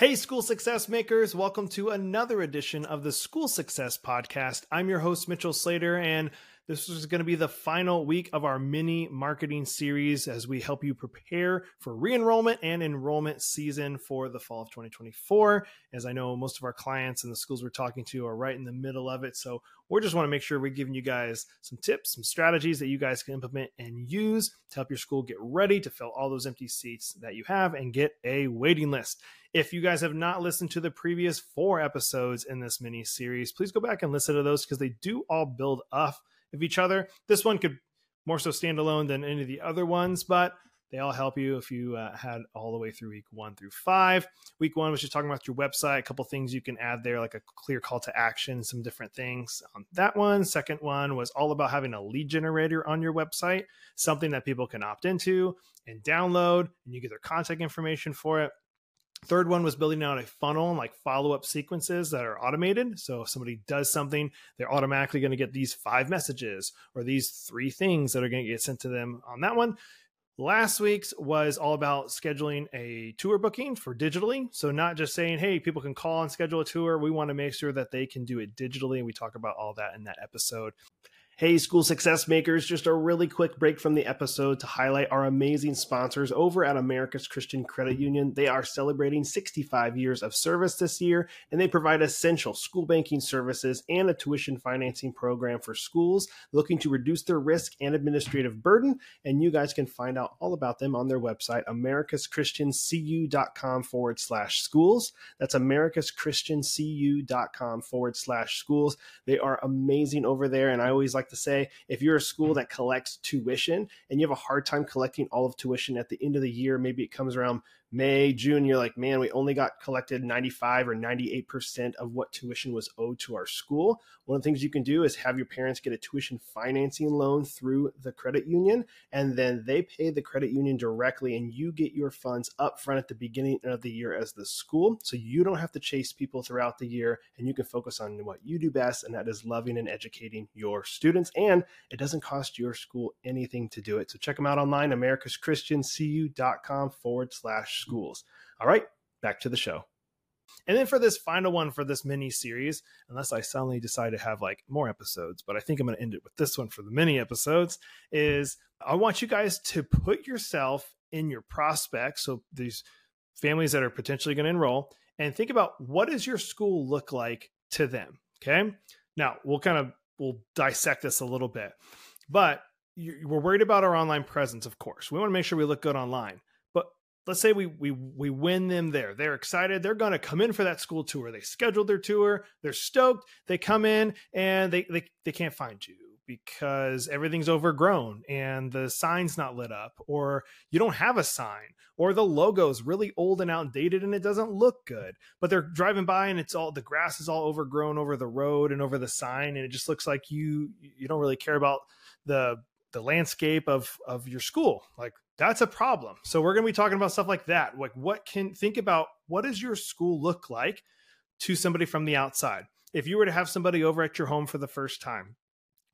Hey, school success makers, welcome to another edition of the School Success Podcast. I'm your host, Mitchell Slater, and this is going to be the final week of our mini marketing series as we help you prepare for re enrollment and enrollment season for the fall of 2024. As I know, most of our clients and the schools we're talking to are right in the middle of it. So we just want to make sure we're giving you guys some tips, some strategies that you guys can implement and use to help your school get ready to fill all those empty seats that you have and get a waiting list. If you guys have not listened to the previous four episodes in this mini series, please go back and listen to those because they do all build off of each other. This one could more so stand alone than any of the other ones, but they all help you if you uh, had all the way through week one through five. Week one was just talking about your website, a couple things you can add there, like a clear call to action, some different things on that one. Second one was all about having a lead generator on your website, something that people can opt into and download, and you get their contact information for it. Third one was building out a funnel and like follow up sequences that are automated. So if somebody does something, they're automatically going to get these five messages or these three things that are going to get sent to them on that one. Last week's was all about scheduling a tour booking for digitally. So, not just saying, hey, people can call and schedule a tour. We want to make sure that they can do it digitally. And we talk about all that in that episode. Hey, school success makers, just a really quick break from the episode to highlight our amazing sponsors over at America's Christian Credit Union. They are celebrating 65 years of service this year, and they provide essential school banking services and a tuition financing program for schools looking to reduce their risk and administrative burden. And you guys can find out all about them on their website, americaschristiancu.com forward slash schools. That's americaschristiancu.com forward slash schools. They are amazing over there, and I always like to say if you're a school that collects tuition and you have a hard time collecting all of tuition at the end of the year, maybe it comes around May, June, you're like, man, we only got collected 95 or 98% of what tuition was owed to our school. One of the things you can do is have your parents get a tuition financing loan through the credit union, and then they pay the credit union directly, and you get your funds up front at the beginning of the year as the school. So you don't have to chase people throughout the year, and you can focus on what you do best, and that is loving and educating your students. And it doesn't cost your school anything to do it. So check them out online, americaschristiancu.com forward slash schools. All right, back to the show. And then for this final one for this mini series, unless I suddenly decide to have like more episodes, but I think I'm going to end it with this one for the mini episodes, is I want you guys to put yourself in your prospects. So these families that are potentially going to enroll and think about what does your school look like to them. Okay. Now we'll kind of, we'll dissect this a little bit, but we're worried about our online presence, of course. We want to make sure we look good online let's say we we we win them there. They're excited. They're going to come in for that school tour. They scheduled their tour. They're stoked. They come in and they they they can't find you because everything's overgrown and the sign's not lit up or you don't have a sign or the logo's really old and outdated and it doesn't look good. But they're driving by and it's all the grass is all overgrown over the road and over the sign and it just looks like you you don't really care about the the landscape of of your school. Like that's a problem. So we're going to be talking about stuff like that. Like what can think about what does your school look like to somebody from the outside? If you were to have somebody over at your home for the first time,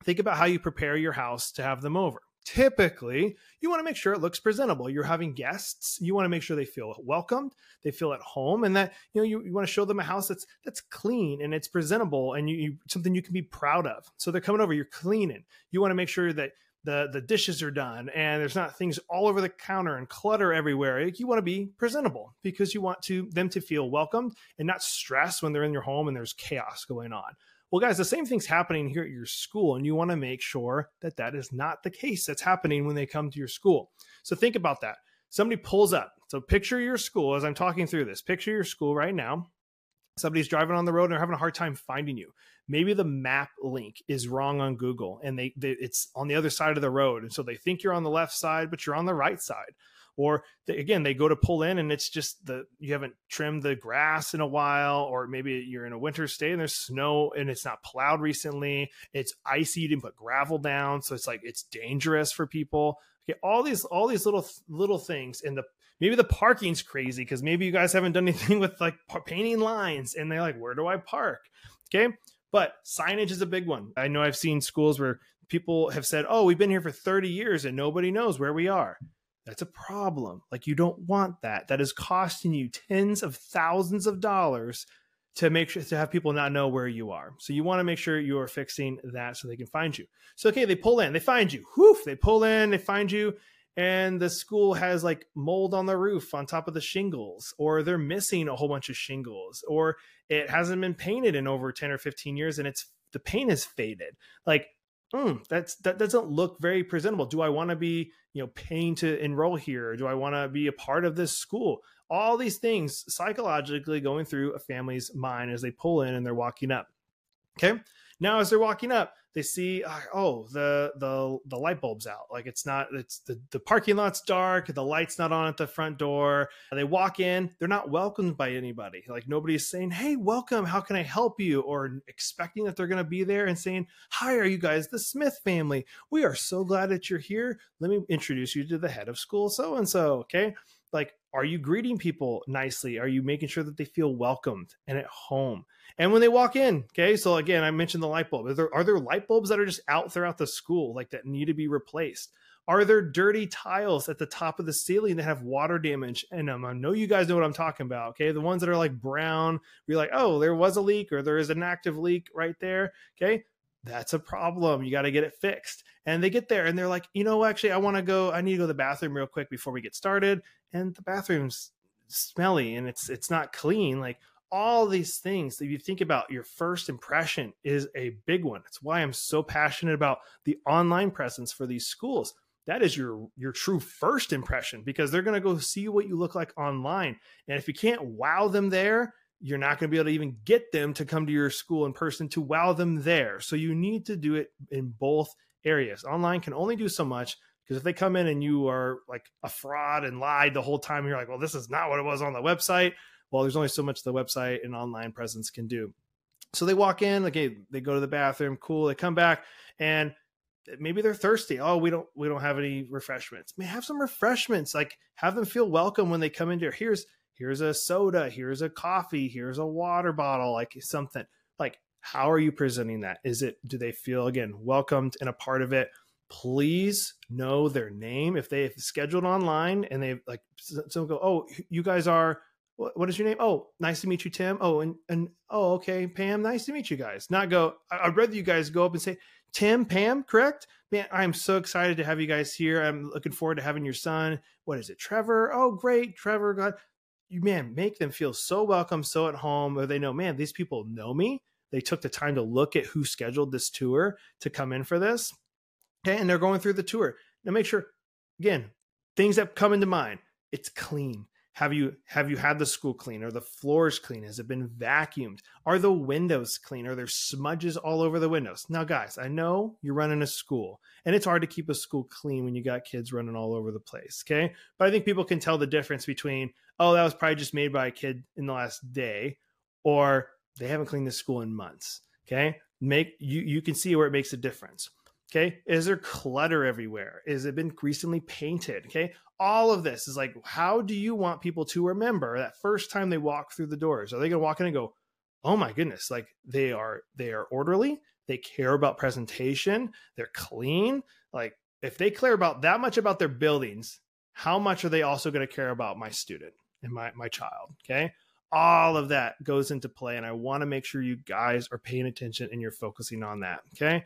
think about how you prepare your house to have them over. Typically, you want to make sure it looks presentable. You're having guests, you want to make sure they feel welcomed, they feel at home, and that you know you, you want to show them a house that's that's clean and it's presentable and you, you something you can be proud of. So they're coming over, you're cleaning. You want to make sure that the the dishes are done and there's not things all over the counter and clutter everywhere you want to be presentable because you want to them to feel welcomed and not stressed when they're in your home and there's chaos going on. Well guys the same thing's happening here at your school and you want to make sure that that is not the case that's happening when they come to your school. So think about that. Somebody pulls up. So picture your school as i'm talking through this. Picture your school right now somebody's driving on the road and they're having a hard time finding you. Maybe the map link is wrong on google and they, they, it's on the other side of the road. And so they think you're on the left side but you're on the right side. Or they, again they go to pull in and it's just the you haven't trimmed the grass in a while or maybe you're in a winter state and there's snow and it's not plowed recently. It's icy. You didn't put gravel down. So it's like it's dangerous for people. Okay. All these all these little little things and the maybe the parking's crazy because maybe you guys haven't done anything with like painting lines and they're like where do i park okay but signage is a big one i know i've seen schools where people have said oh we've been here for 30 years and nobody knows where we are that's a problem. Like you don't want that. That is costing you tens of thousands of dollars to make sure to have people not know where you are. So you want to make sure you are fixing that so they can find you. So okay, they pull in, they find you. Whoof, they pull in, they find you, and the school has like mold on the roof on top of the shingles, or they're missing a whole bunch of shingles, or it hasn't been painted in over 10 or 15 years and it's the paint is faded. Like mm, that's that doesn't look very presentable. Do I want to be, you know, paying to enroll here? Do I want to be a part of this school? All these things psychologically going through a family's mind as they pull in and they're walking up. Okay. Now, as they're walking up, they see uh, oh the the the light bulb's out. Like it's not it's the, the parking lot's dark the light's not on at the front door. They walk in they're not welcomed by anybody. Like nobody's saying hey welcome how can i help you? or expecting that they're going to be there and saying hi are you guys the smith family? We are so glad that you're here. Let me introduce you to the head of school so and so okay like are you greeting people nicely? Are you making sure that they feel welcomed and at home? And when they walk in okay so again i mentioned the light bulb. Are there, are there light bulbs that are just out throughout the school like that need to be replaced? Are there dirty tiles at the top of the ceiling that have water damage and i know you guys know what i'm talking about okay? The ones that are like brown you're like oh there was a leak or there is an active leak right there okay? That's a problem. You got to get it fixed. And they get there and they're like, you know, actually, I want to go. I need to go to the bathroom real quick before we get started. And the bathroom's smelly and it's it's not clean. Like all these things that you think about, your first impression is a big one. It's why I'm so passionate about the online presence for these schools. That is your your true first impression because they're going to go see what you look like online. And if you can't wow them there, you're not going to be able to even get them to come to your school in person to wow them there. So you need to do it in both areas. Online can only do so much because if they come in and you are like a fraud and lied the whole time, you're like, well, this is not what it was on the website. Well, there's only so much the website and online presence can do. So they walk in, okay, they go to the bathroom, cool. They come back and maybe they're thirsty. Oh, we don't we don't have any refreshments. May have some refreshments. Like have them feel welcome when they come in here. Here's here's a soda, here's a coffee, here's a water bottle, like something. Like, how are you presenting that? Is it, do they feel again welcomed and a part of it? Please know their name. If they've scheduled online and they like, someone go, oh, you guys are, what is your name? Oh, nice to meet you, Tim. Oh, and, and oh, okay, Pam, nice to meet you guys. Not go, I'd rather you guys go up and say, Tim, Pam, correct? Man, I'm so excited to have you guys here. I'm looking forward to having your son. What is it, Trevor? Oh, great, Trevor. God, you man make them feel so welcome, so at home, or they know, man, these people know me. They took the time to look at who scheduled this tour to come in for this. Okay, and they're going through the tour. Now make sure, again, things that come into mind. It's clean. Have you have you had the school clean? Are the floors clean? Has it been vacuumed? Are the windows clean? Are there smudges all over the windows? Now, guys, I know you're running a school, and it's hard to keep a school clean when you got kids running all over the place. Okay, but I think people can tell the difference between oh, that was probably just made by a kid in the last day, or they haven't cleaned the school in months. Okay, make you you can see where it makes a difference. Okay. Is there clutter everywhere? Is it been recently painted? Okay. All of this is like, how do you want people to remember that first time they walk through the doors? Are they going to walk in and go, oh my goodness, like they are, they are orderly. They care about presentation. They're clean. Like if they care about that much about their buildings, how much are they also going to care about my student and my, my child? Okay all of that goes into play and i want to make sure you guys are paying attention and you're focusing on that okay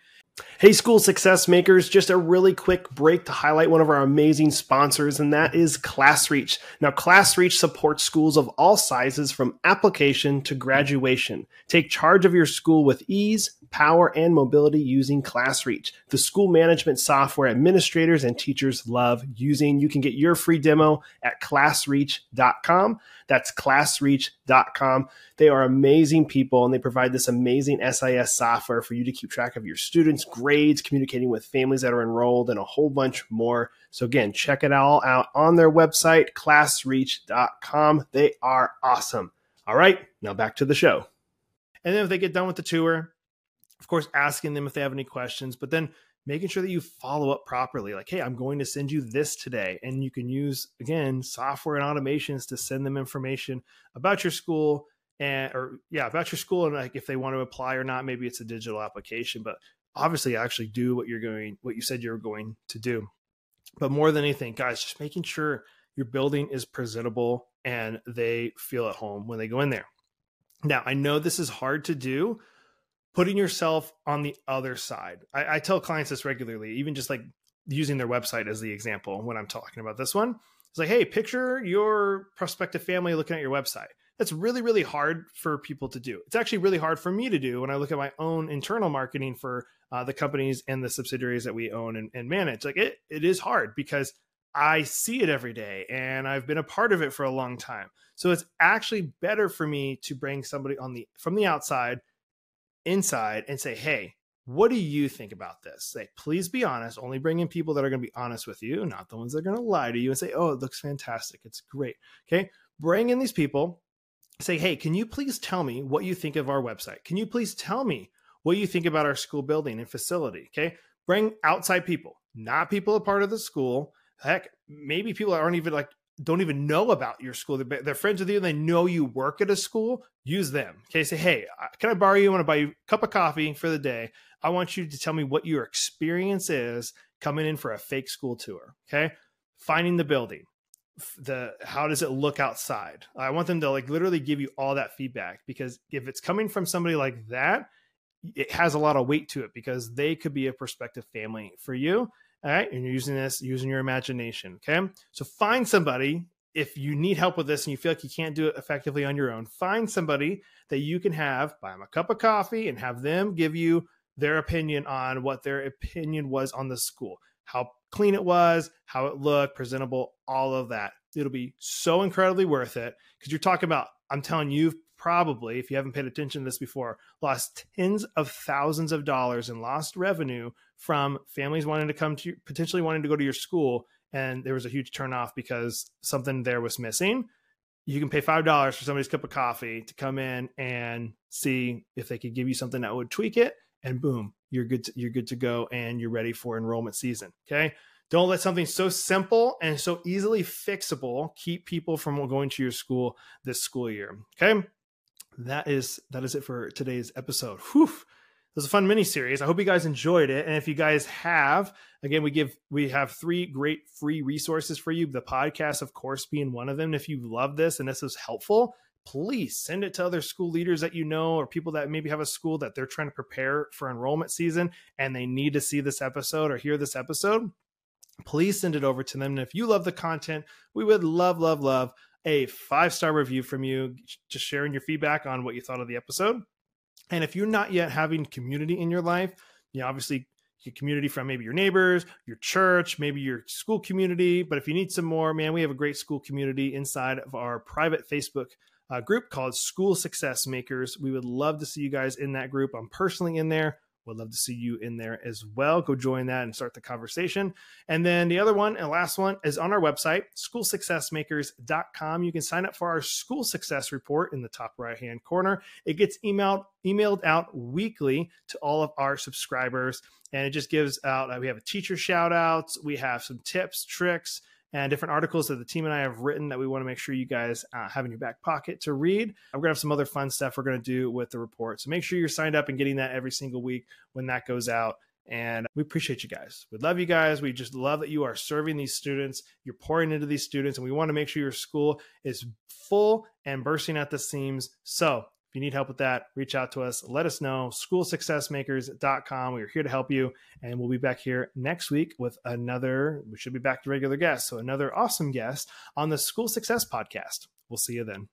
hey school success makers just a really quick break to highlight one of our amazing sponsors and that is classreach now classreach supports schools of all sizes from application to graduation take charge of your school with ease power and mobility using ClassReach, the school management software administrators and teachers love using. You can get your free demo at classreach.com. That's classreach.com. They are amazing people and they provide this amazing SIS software for you to keep track of your students' grades, communicating with families that are enrolled, and a whole bunch more. So, again, check it all out on their website, classreach.com. They are awesome. All right, now back to the show. And then if they get done with the tour, of course, asking them if they have any questions, but then making sure that you follow up properly. Like, hey, I'm going to send you this today. And you can use, again, software and automations to send them information about your school and, or yeah, about your school and like if they want to apply or not. Maybe it's a digital application, but obviously actually do what you're going, what you said you're going to do. But more than anything, guys, just making sure your building is presentable and they feel at home when they go in there. Now, I know this is hard to do, putting yourself on the other side. I, I, tell clients this regularly, even just like using their website as the example when I'm talking about this one. It's like, hey, picture your prospective family looking at your website. That's really, really hard for people to do. It's actually really hard for me to do when I look at my own internal marketing for uh, the companies and the subsidiaries that we own and, and manage. Like it, it is hard because I see it every day and I've been a part of it for a long time. So it's actually better for me to bring somebody on the from the outside inside and say, "Hey, what do you think about this?" Say, "Please be honest. Only bring in people that are going to be honest with you, not the ones that are going to lie to you and say, "Oh, it looks fantastic. It's great." Okay? Bring in these people. Say, "Hey, can you please tell me what you think of our website? Can you please tell me what you think about our school building and facility?" Okay? Bring outside people, not people a part of the school heck, maybe people aren't even like don't even know about your school. They're, they're friends with you. They know you work at a school. Use them. Okay. Say, hey, uh, can I borrow you? I want to buy you a cup of coffee for the day. I want you to tell me what your experience is coming in for a fake school tour. Okay. Finding the building. The how does it look outside? I want them to like literally give you all that feedback because if it's coming from somebody like that, it has a lot of weight to it because they could be a prospective family for you all right. And you're using this, using your imagination. Okay. So find somebody, if you need help with this and you feel like you can't do it effectively on your own, find somebody that you can have, buy them a cup of coffee and have them give you their opinion on what their opinion was on the school, how clean it was, how it looked, presentable, all of that. It'll be so incredibly worth it because you're talking about, I'm telling you, probably, if you haven't paid attention to this before, lost tens of thousands of dollars in lost revenue from families wanting to come to potentially wanting to go to your school and there was a huge turnoff because something there was missing you can pay five dollars for somebody's cup of coffee to come in and see if they could give you something that would tweak it and boom you're good to, you're good to go and you're ready for enrollment season okay don't let something so simple and so easily fixable keep people from going to your school this school year okay that is that is it for today's episode Whew It was a fun mini series. I hope you guys enjoyed it. And if you guys have, again, we give we have three great free resources for you. The podcast, of course, being one of them. if you love this and this is helpful, please send it to other school leaders that you know or people that maybe have a school that they're trying to prepare for enrollment season and they need to see this episode or hear this episode. Please send it over to them. And if you love the content, we would love, love, love a five star review from you, just sharing your feedback on what you thought of the episode. And if you're not yet having community in your life, you know, obviously your community from maybe your neighbors, your church, maybe your school community. But if you need some more, man, we have a great school community inside of our private Facebook uh, group called School Success Makers. We would love to see you guys in that group. I'm personally in there. Would love to see you in there as well. Go join that and start the conversation. And then the other one and last one is on our website, schoolsuccessmakers.com. You can sign up for our school success report in the top right hand corner. It gets emailed emailed out weekly to all of our subscribers and it just gives out uh, we have a teacher shout outs, we have some tips, tricks, and different articles that the team and I have written that we want to make sure you guys uh, have in your back pocket to read. We're going to have some other fun stuff we're going to do with the report. So make sure you're signed up and getting that every single week when that goes out. And we appreciate you guys. We love you guys. We just love that you are serving these students. You're pouring into these students, and we want to make sure your school is full and bursting at the seams. So if you need help with that, reach out to us. Let us know. SchoolSuccessMakers.com. We're here to help you. And we'll be back here next week with another, we should be back to regular guests. So another awesome guest on the School Success Podcast. We'll see you then.